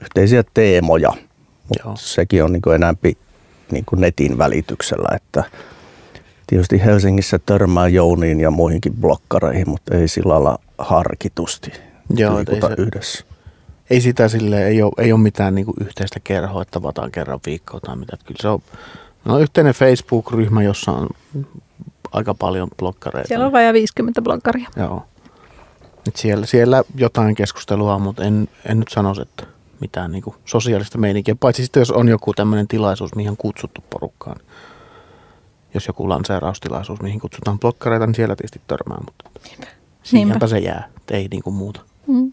yhteisiä teemoja, mutta sekin on niin enämpi niin netin välityksellä, että tietysti Helsingissä törmää Jouniin ja muihinkin blokkareihin, mutta ei sillä lailla harkitusti Joo, ei se, yhdessä. Ei sitä sille, ei ole, ei ole mitään niin yhteistä kerhoa, että tavataan kerran viikkoa tai mitä. Kyllä se on, no, yhteinen Facebook-ryhmä, jossa on aika paljon blokkareita. Siellä on vajaa 50 blokkaria. Joo. Et siellä, siellä jotain keskustelua, mutta en, en nyt sanoisi, että mitään niin kuin sosiaalista meininkiä. Paitsi sitten, jos on joku tämmöinen tilaisuus, mihin on kutsuttu porukkaan jos joku lanseeraustilaisuus, mihin kutsutaan blokkareita, niin siellä tietysti törmää, mutta siihenpä se jää, ei niin kuin muuta. Mm.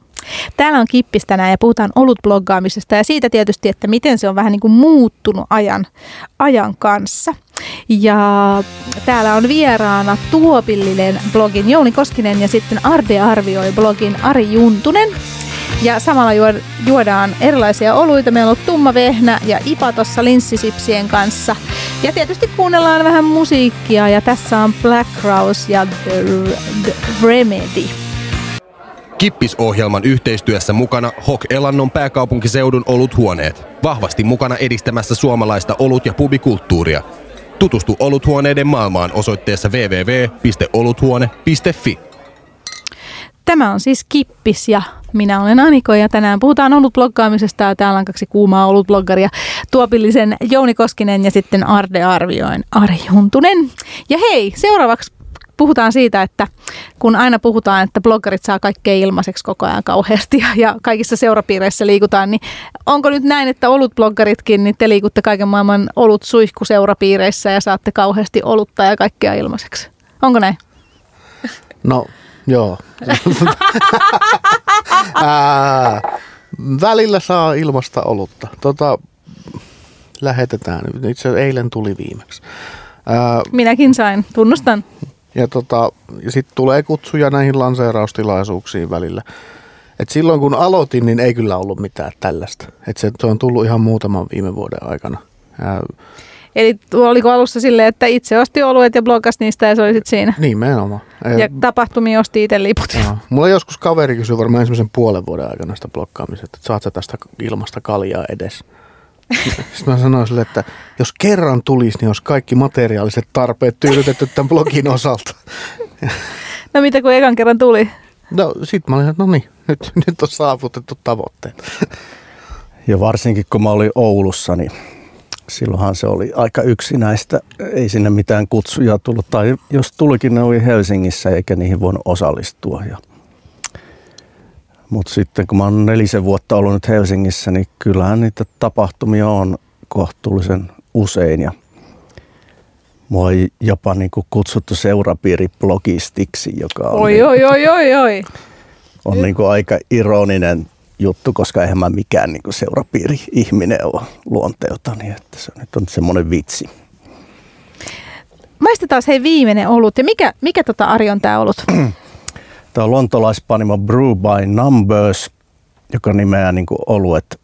Täällä on kippis tänään ja puhutaan olutbloggaamisesta ja siitä tietysti, että miten se on vähän niin kuin muuttunut ajan, ajan kanssa. Ja täällä on vieraana Tuopillinen blogin Jouni Koskinen ja sitten Arde arvioi blogin Ari Juntunen. Ja samalla juodaan erilaisia oluita. Meillä on tumma vehnä ja ipa tuossa linssisipsien kanssa. Ja tietysti kuunnellaan vähän musiikkia ja tässä on Black Rose ja The, The Remedy. Kippisohjelman yhteistyössä mukana Hok Elannon pääkaupunkiseudun oluthuoneet. Vahvasti mukana edistämässä suomalaista olut- ja pubikulttuuria. Tutustu oluthuoneiden maailmaan osoitteessa www.oluthuone.fi. Tämä on siis Kippis ja minä olen Aniko ja tänään puhutaan olutbloggaamisesta ja täällä on kaksi kuumaa olutbloggaria. Tuopillisen Jouni Koskinen ja sitten Arde Arvioin Ari Juntunen. Ja hei, seuraavaksi puhutaan siitä, että kun aina puhutaan, että bloggarit saa kaikkea ilmaiseksi koko ajan kauheasti ja, ja kaikissa seurapiireissä liikutaan, niin onko nyt näin, että olutbloggaritkin, niin te liikutte kaiken maailman olut suihkuseurapiireissä ja saatte kauheasti olutta ja kaikkea ilmaiseksi? Onko näin? No Joo. Ää, välillä saa ilmasta olutta. Tota, lähetetään. Itse eilen tuli viimeksi. Ää, Minäkin sain, tunnustan. Ja, tota, ja sitten tulee kutsuja näihin lanseeraustilaisuuksiin välillä. Et silloin kun aloitin, niin ei kyllä ollut mitään tällaista. Et se, se on tullut ihan muutaman viime vuoden aikana. Ää, Eli oliko alussa silleen, että itse osti oluet ja blogas niistä ja se oli sitten siinä? Nimenomaan. Ja tapahtumia osti itse liput. Joo. Mulla joskus kaveri kysyi varmaan ensimmäisen puolen vuoden aikana sitä blokkaamista, että saat sä tästä ilmasta kaljaa edes. Sitten mä sanoin sille, että jos kerran tulisi, niin olisi kaikki materiaaliset tarpeet tyydytetty tämän blogin osalta. No mitä kun ekan kerran tuli? No sit mä olin, että no niin, nyt, nyt on saavutettu tavoitteet. Ja varsinkin kun mä olin Oulussa, niin silloinhan se oli aika yksinäistä. Ei sinne mitään kutsuja tullut. Tai jos tulikin, ne oli Helsingissä eikä niihin voinut osallistua. Ja mutta sitten kun mä oon nelisen vuotta ollut nyt Helsingissä, niin kyllähän niitä tapahtumia on kohtuullisen usein. Ja mua on jopa niin kuin kutsuttu seurapiiriblogistiksi, joka on, oi, niin, oi, oi, oi, oi. on niin kuin aika ironinen juttu, koska eihän mä mikään niin seurapiiri-ihminen ole luonteelta, niin että se nyt on semmoinen vitsi. Maistetaan hei viimeinen olut. Ja mikä, mikä tota Ari on tämä olut? tämä on lontolaispanimo Brew by Numbers, joka nimeää niin oluet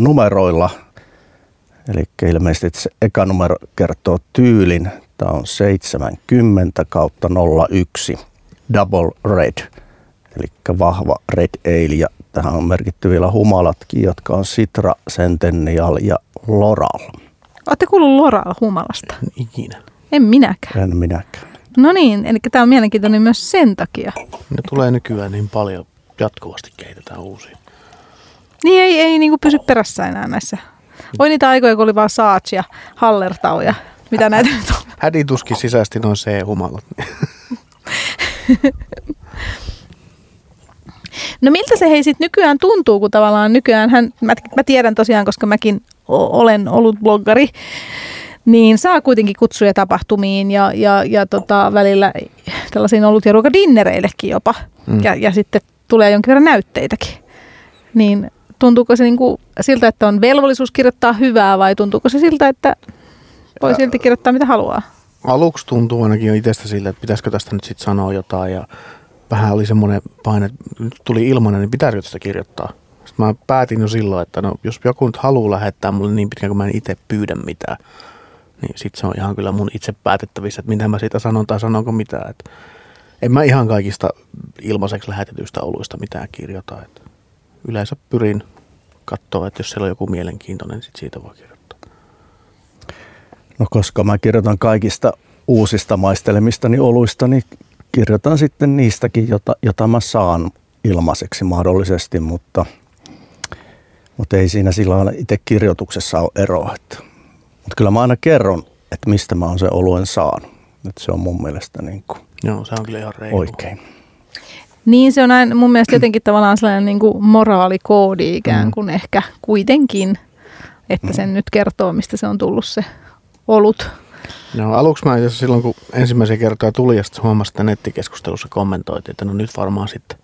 numeroilla. Eli ilmeisesti se eka numero kertoo tyylin. Tämä on 70 kautta 01 Double Red, eli vahva Red Ale. Ja Tähän on merkitty vielä humalatkin, jotka on Citra, Centennial ja Loral. Olette kuullut Loral humalasta? Ikinä. En minäkään. En minäkään. No niin, eli tämä on mielenkiintoinen myös sen takia. Ne tulee nykyään niin paljon, jatkuvasti kehitetään uusia. Niin ei, ei niin pysy perässä enää näissä. Oli niitä aikoja, kun oli vaan Saats ja Hallertau ja mitä näitä nyt on. Hädituskin sisäisesti noin C-humalat. No miltä se hei sit nykyään tuntuu, kun tavallaan nykyään hän, mä, mä tiedän tosiaan, koska mäkin olen ollut bloggari, niin saa kuitenkin kutsuja tapahtumiin ja, ja, ja tota, välillä tällaisiin ollut ja ruokadinnereillekin jopa. Mm. Ja, ja sitten tulee jonkin verran näytteitäkin. Niin tuntuuko se niinku siltä, että on velvollisuus kirjoittaa hyvää vai tuntuuko se siltä, että voi silti kirjoittaa mitä haluaa? Aluksi tuntuu ainakin jo itsestä siltä, että pitäisikö tästä nyt sitten sanoa jotain ja vähän oli semmoinen paine, että nyt tuli ilmanen, niin pitäisikö tästä kirjoittaa. Sitten mä päätin jo silloin, että no, jos joku nyt haluaa lähettää mulle niin pitkään, kun mä en itse pyydä mitään, niin sitten se on ihan kyllä mun itse päätettävissä, että mitä mä siitä sanon tai sanonko mitään. Että en mä ihan kaikista ilmaiseksi lähetetyistä oluista mitään kirjoita. Että yleensä pyrin katsoa, että jos siellä on joku mielenkiintoinen, niin sit siitä voi kirjoittaa. No koska mä kirjoitan kaikista uusista maistelemistani oluista, niin kirjoitan sitten niistäkin, jota, jota mä saan ilmaiseksi mahdollisesti, mutta, mutta ei siinä sillä itse kirjoituksessa ole eroa. Että, mutta kyllä mä aina kerron, että mistä mä oon sen oluen saanut. Että se on mun mielestä niin kuin Joo, se on kyllä ihan reilu. oikein. Niin se on aina mun mielestä jotenkin tavallaan sellainen niin kuin moraalikoodi ikään kuin mm. ehkä kuitenkin, että sen nyt kertoo, mistä se on tullut se olut. No aluksi mä itse silloin, kun ensimmäisiä kertoja tuli ja sitten huomasin, että nettikeskustelussa kommentoitiin, että no nyt varmaan sitten,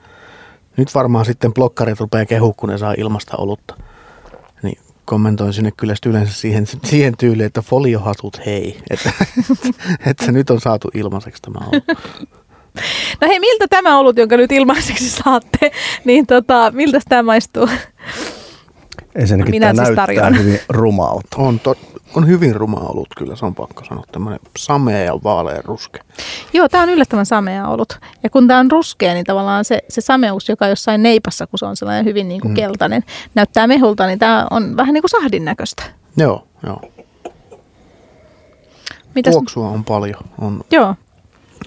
nyt varmaan sitten blokkarit rupeaa kehu, kun ne saa ilmasta olutta. Kommentoin sinne kyllä yleensä siihen, siihen tyyliin, että foliohatut hei, että, että nyt on saatu ilmaiseksi tämä olut. No hei, miltä tämä olut, jonka nyt ilmaiseksi saatte, niin tota, miltä tämä maistuu? Ensinnäkin Minä tämä siis näyttää tarjoan. hyvin rumalta. On, to, on hyvin ruma olut kyllä, se on pakko sanoa. Tämmöinen samea ja vaalea ruske. Joo, tämä on yllättävän samea olut. Ja kun tämä on ruskea, niin tavallaan se, se sameus, joka jossain neipassa, kun se on sellainen hyvin niin kuin mm. keltainen, näyttää mehulta, niin tämä on vähän niin kuin sahdin näköistä. Joo, joo. Mitäs? Tuoksua on paljon, on, Joo.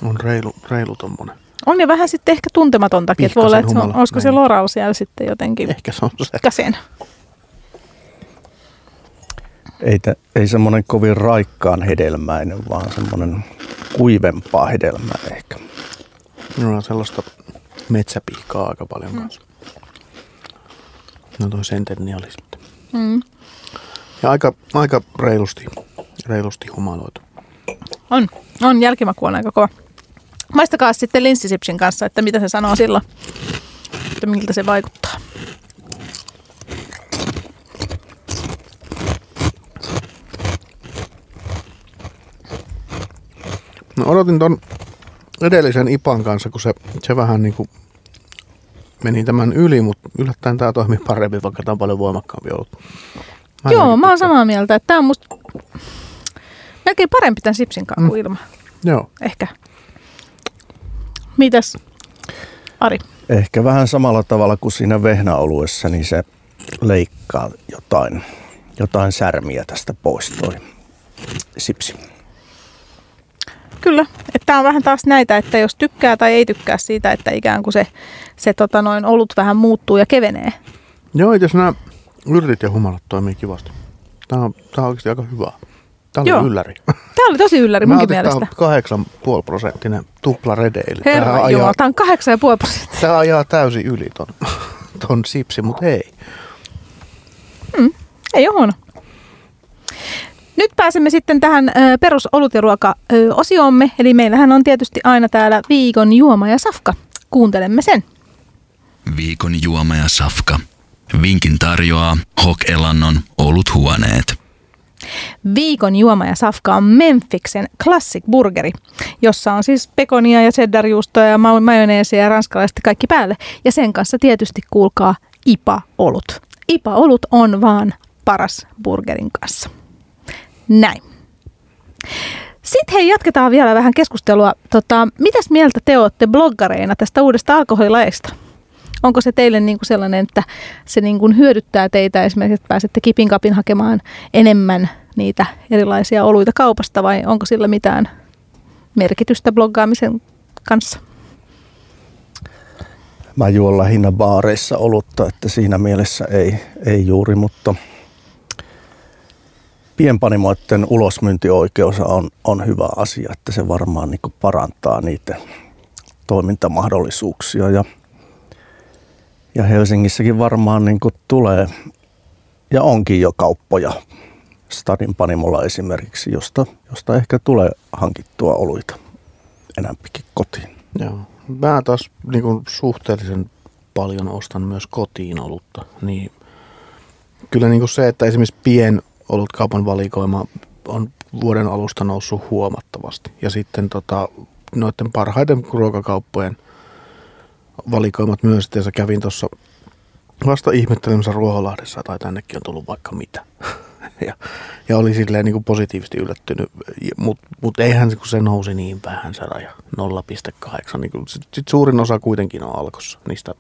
on reilu, reilu tommonen. On ja vähän sitten ehkä tuntematontakin, että voi olla, että se on, olisiko se humala, loral siellä sitten jotenkin Ehkä se on se. käsen. Ei, tä, ei semmoinen kovin raikkaan hedelmäinen, vaan semmoinen kuivempaa hedelmää ehkä. Minulla on sellaista metsäpihkaa aika paljon Mm. kanssa. No toi sentenniali sitten. Mm. Ja aika, aika reilusti, reilusti humaloitu. On, on jälkimaku on aika kova. Maistakaa sitten linssisipsin kanssa, että mitä se sanoo silloin, että miltä se vaikuttaa. No odotin ton edellisen IPAn kanssa, kun se, se vähän niin kuin meni tämän yli, mutta yllättäen tämä toimii paremmin, vaikka tämä on paljon voimakkaampi ollut. Mä Joo, mä oon samaa mieltä, että tämä on musta melkein parempi tämän sipsin kanssa kuin ilman. Joo. Ehkä. Mitäs, Ari? Ehkä vähän samalla tavalla kuin siinä vehnäoluessa, niin se leikkaa jotain, jotain särmiä tästä pois toi sipsi. Kyllä, että tämä on vähän taas näitä, että jos tykkää tai ei tykkää siitä, että ikään kuin se, se tota noin olut vähän muuttuu ja kevenee. Joo, asiassa nämä yrtit ja humalat toimii kivasti. Tämä on, tämä on oikeasti aika hyvä. Tämä Joo. oli ylläri. Tämä oli tosi ylläri munkin mielestä. tämä on 8,5 prosenttinen tupla redeili. Herra ajaa, Jumala, tämä on 8,5 prosenttia. tämä ajaa täysin yli ton, ton sipsi, mutta ei. Ei ole huono. Nyt pääsemme sitten tähän perusolut ja ruoka ö, osioomme. Eli meillähän on tietysti aina täällä viikon juoma ja safka. Kuuntelemme sen. Viikon juoma ja safka. Vinkin tarjoaa Hok Elannon oluthuoneet. Viikon juoma ja safka on Mempfiksen Classic Burgeri, jossa on siis pekonia ja cheddarjuustoa ja ma- majoneesia ja ranskalaisesti kaikki päälle. Ja sen kanssa tietysti kuulkaa IPA-olut. IPA-olut on vaan paras burgerin kanssa. Näin. Sitten hei, jatketaan vielä vähän keskustelua. Tota, mitäs mieltä te olette bloggareina tästä uudesta alkoholilaista? Onko se teille niin kuin sellainen, että se niin kuin hyödyttää teitä esimerkiksi, että pääsette kipin kapin hakemaan enemmän niitä erilaisia oluita kaupasta vai onko sillä mitään merkitystä bloggaamisen kanssa? Mä juon lähinnä baareissa olutta, että siinä mielessä ei, ei juuri, mutta pienpanimoiden ulosmyyntioikeus on, on hyvä asia, että se varmaan niin parantaa niitä toimintamahdollisuuksia ja, ja Helsingissäkin varmaan niin tulee ja onkin jo kauppoja Stadin panimolla esimerkiksi, josta, josta ehkä tulee hankittua oluita enämpikin kotiin. Joo. Mä taas niin kuin suhteellisen paljon ostan myös kotiin olutta. Niin kyllä niin kuin se, että esimerkiksi pien ollut kaupan valikoima on vuoden alusta noussut huomattavasti. Ja sitten tota, noiden parhaiden ruokakauppojen valikoimat myös, että kävin tuossa vasta ihmettelemässä Ruoholahdessa tai tännekin on tullut vaikka mitä. ja, ja oli silleen niin kuin positiivisesti yllättynyt, mutta mut eihän kun se nousi niin vähän se raja, 0,8, niin kuin, sit, sit suurin osa kuitenkin on alkossa niistä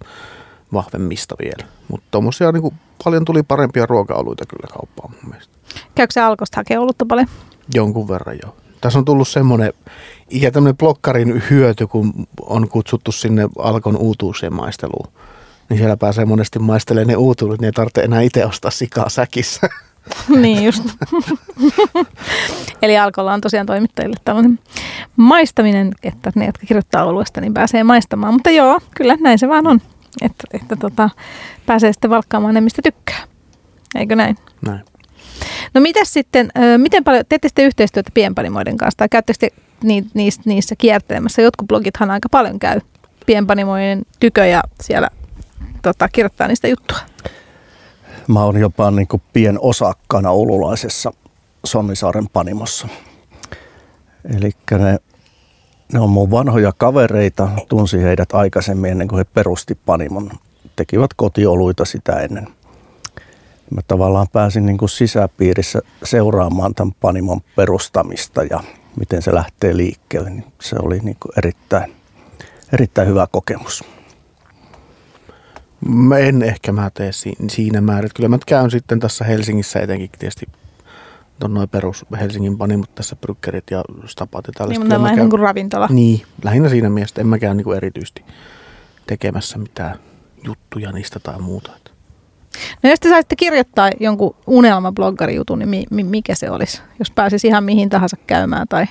vahvemmista vielä. Mutta tuommoisia niin paljon tuli parempia ruoka-oluita kyllä kauppaan mun mielestä. Käykö se alkosta hakea olutta paljon? Jonkun verran joo. Tässä on tullut semmoinen ihan tämmöinen blokkarin hyöty, kun on kutsuttu sinne Alkon uutuusien maisteluun. Niin siellä pääsee monesti maistelemaan ne uutuudet, niin ei tarvitse enää itse ostaa sikaa säkissä. niin just. Eli Alkolla on tosiaan toimittajille tällainen maistaminen, että ne, jotka kirjoittaa oluesta, niin pääsee maistamaan. Mutta joo, kyllä näin se vaan on, että, että tota, pääsee sitten valkkaamaan ne, mistä tykkää. Eikö näin? Näin. No miten sitten, miten paljon, teette sitten yhteistyötä pienpanimoiden kanssa tai käytte sitten niissä, niissä kiertelemässä? Jotkut blogithan aika paljon käy pienpanimoiden tykö ja siellä tota, kirjoittaa niistä juttua. Mä oon jopa niin kuin pienosakkaana ululaisessa Sonnisaaren panimossa. Eli ne, ne on mun vanhoja kavereita, tunsi heidät aikaisemmin ennen kuin he perusti panimon. Tekivät kotioluita sitä ennen. Mä tavallaan pääsin niin kuin sisäpiirissä seuraamaan tämän panimon perustamista ja miten se lähtee liikkeelle. Niin se oli niin kuin erittäin, erittäin hyvä kokemus. Mä en ehkä mä tee siinä määrin. Kyllä mä käyn sitten tässä Helsingissä etenkin tietysti on noin perus Helsingin panimot tässä brykkerit ja stapat ja tällaiset. Niin, mutta käyn, kuin ravintola. Niin, lähinnä siinä mielessä, en mä käy niin kuin erityisesti tekemässä mitään juttuja niistä tai muuta. No jos te saisitte kirjoittaa jonkun unelmabloggarijutun, niin mi, mi, mikä se olisi? Jos pääsisi ihan mihin tahansa käymään tai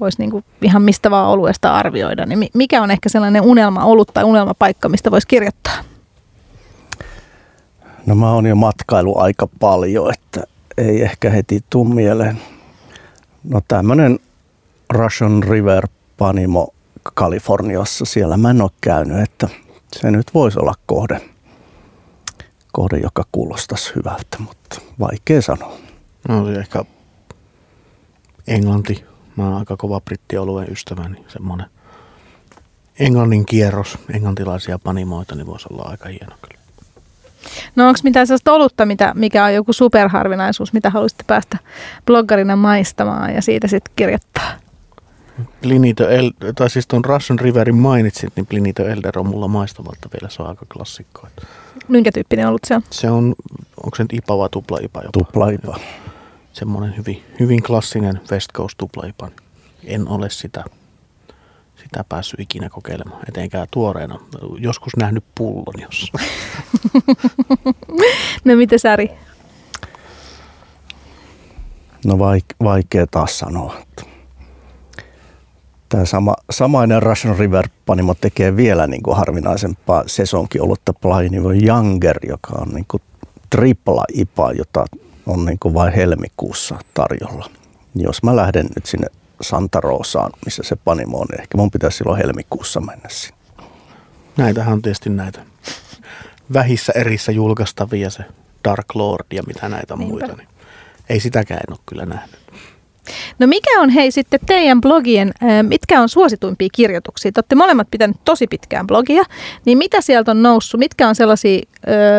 voisi niin ihan mistä vaan oluesta arvioida, niin mikä on ehkä sellainen unelma ollut tai unelmapaikka, mistä voisi kirjoittaa? No mä oon jo matkailu aika paljon, että ei ehkä heti tuu mieleen. No tämmönen Russian River Panimo Kaliforniassa, siellä mä en ole käynyt, että se nyt voisi olla kohde, kohde joka kuulostaisi hyvältä, mutta vaikea sanoa. No se ehkä Englanti. Mä oon aika kova brittioluen ystävä, niin semmoinen Englannin kierros, englantilaisia panimoita, niin voisi olla aika hieno kyllä. No onko mitään sellaista olutta, mitä, mikä on joku superharvinaisuus, mitä haluaisitte päästä bloggarina maistamaan ja siitä sitten kirjoittaa? Plinito El, tai siis tuon Russian Riverin mainitsit, niin Plinito Elder on mulla maistavalta vielä, se on aika klassikko. Minkä tyyppinen ollut se on? Se on, onko se nyt IPA vai tupla IPA jopa? Tupla IPA. Semmoinen hyvin, hyvin klassinen West Coast tupla IPA. En ole sitä sitä päässyt ikinä kokeilemaan, etenkään tuoreena. Joskus nähnyt pullon jossain. no miten Sari? No vaik- vaikea taas sanoa. Tämä sama, samainen Russian River Panimo tekee vielä niin kuin harvinaisempaa sesonkin olutta Plainivo Younger, joka on niin kuin tripla IPA, jota on niin kuin vain helmikuussa tarjolla. Jos mä lähden nyt sinne Santa Rosaan, missä se panimo on. Ehkä mun pitäisi silloin helmikuussa mennä sinne. Näitähän on tietysti näitä vähissä erissä julkaistavia, se Dark Lord ja mitä näitä Niinpä. muita. Niin ei sitäkään en ole kyllä nähnyt. No mikä on hei sitten teidän blogien, mitkä on suosituimpia kirjoituksia? Te olette molemmat pitäneet tosi pitkään blogia, niin mitä sieltä on noussut? Mitkä on sellaisia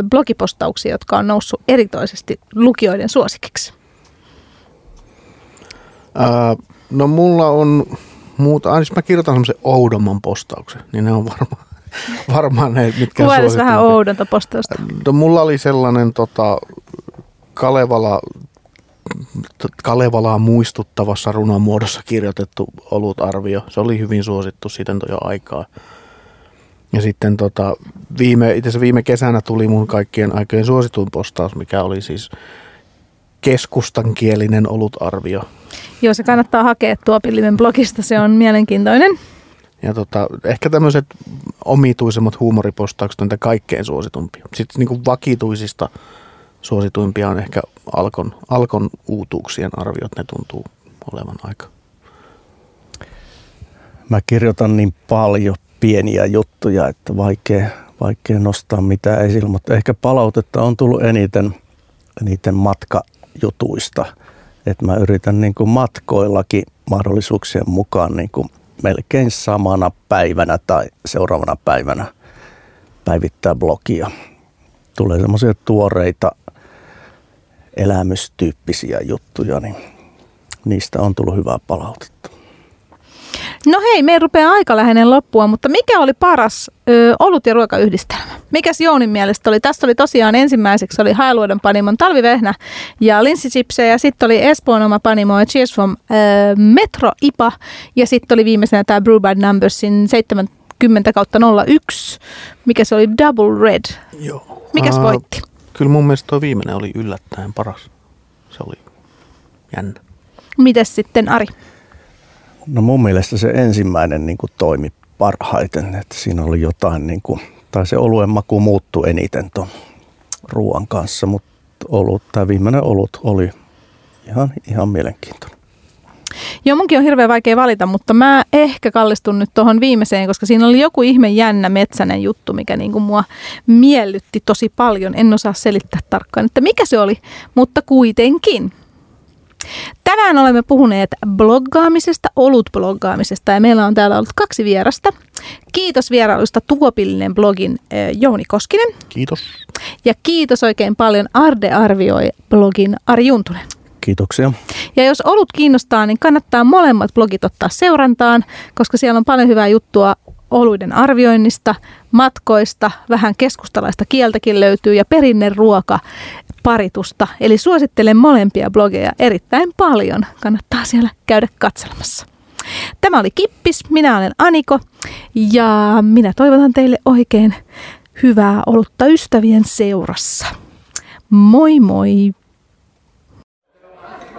blogipostauksia, jotka on noussut erityisesti lukijoiden suosikiksi? Äh, No mulla on muuta, aina jos mä kirjoitan semmoisen oudomman postauksen, niin ne on varmaan varmaan ne, mitkä Kuvailisi vähän oudonta postausta. No mulla oli sellainen tota, Kalevala Kalevalaa muistuttavassa runon muodossa kirjoitettu olutarvio. Se oli hyvin suosittu, siitä on jo aikaa. Ja sitten tota, viime, itse viime kesänä tuli mun kaikkien aikojen suosituin postaus, mikä oli siis keskustankielinen olutarvio. Joo, se kannattaa hakea Tuopillimen blogista, se on mielenkiintoinen. Ja tota, ehkä tämmöiset omituisemmat huumoripostaukset on niitä kaikkein suositumpia. Sitten niin kuin vakituisista suosituimpia on ehkä Alkon, Alkon uutuuksien arviot, ne tuntuu olevan aika. Mä kirjoitan niin paljon pieniä juttuja, että vaikea, vaikea nostaa mitään esille, mutta ehkä palautetta on tullut eniten, eniten matkajutuista. Että mä yritän niin kuin matkoillakin mahdollisuuksien mukaan niin kuin melkein samana päivänä tai seuraavana päivänä päivittää blogia. Tulee semmoisia tuoreita elämystyyppisiä juttuja, niin niistä on tullut hyvää palautetta. No hei, me rupeaa aika läheinen loppua, mutta mikä oli paras ö, olut- ja ruokayhdistelmä? Mikäs Jounin mielestä oli? Tässä oli tosiaan ensimmäiseksi oli Hailuodon panimon talvivehnä ja linssisipsejä, ja sitten oli Espoon oma panimo ja Cheers from ö, Metro IPA, ja sitten oli viimeisenä tämä Brewbad Numbersin 70 kautta 01, mikä se oli Double Red. Joo. Mikäs voitti? Kyllä mun mielestä tuo viimeinen oli yllättäen paras. Se oli jännä. Mites sitten Ari? No mun mielestä se ensimmäinen niin kuin toimi parhaiten, että siinä oli jotain, niin kuin, tai se oluen maku muuttui eniten tuon ruoan kanssa, mutta olut, tämä viimeinen olut oli ihan, ihan mielenkiintoinen. Joo, munkin on hirveän vaikea valita, mutta mä ehkä kallistun nyt tuohon viimeiseen, koska siinä oli joku ihme jännä metsänen juttu, mikä niin kuin mua miellytti tosi paljon. En osaa selittää tarkkaan, että mikä se oli, mutta kuitenkin. Tänään olemme puhuneet bloggaamisesta, olutbloggaamisesta ja meillä on täällä ollut kaksi vierasta. Kiitos vierailusta Tuopillinen blogin eh, Jouni Koskinen Kiitos. ja kiitos oikein paljon Arde arvioi blogin Ari Juntunen. Kiitoksia. Ja jos olut kiinnostaa, niin kannattaa molemmat blogit ottaa seurantaan, koska siellä on paljon hyvää juttua oluiden arvioinnista, matkoista, vähän keskustalaista kieltäkin löytyy ja perinneruoka paritusta. Eli suosittelen molempia blogeja erittäin paljon. Kannattaa siellä käydä katselemassa. Tämä oli Kippis, minä olen Aniko ja minä toivotan teille oikein hyvää olutta ystävien seurassa. Moi moi!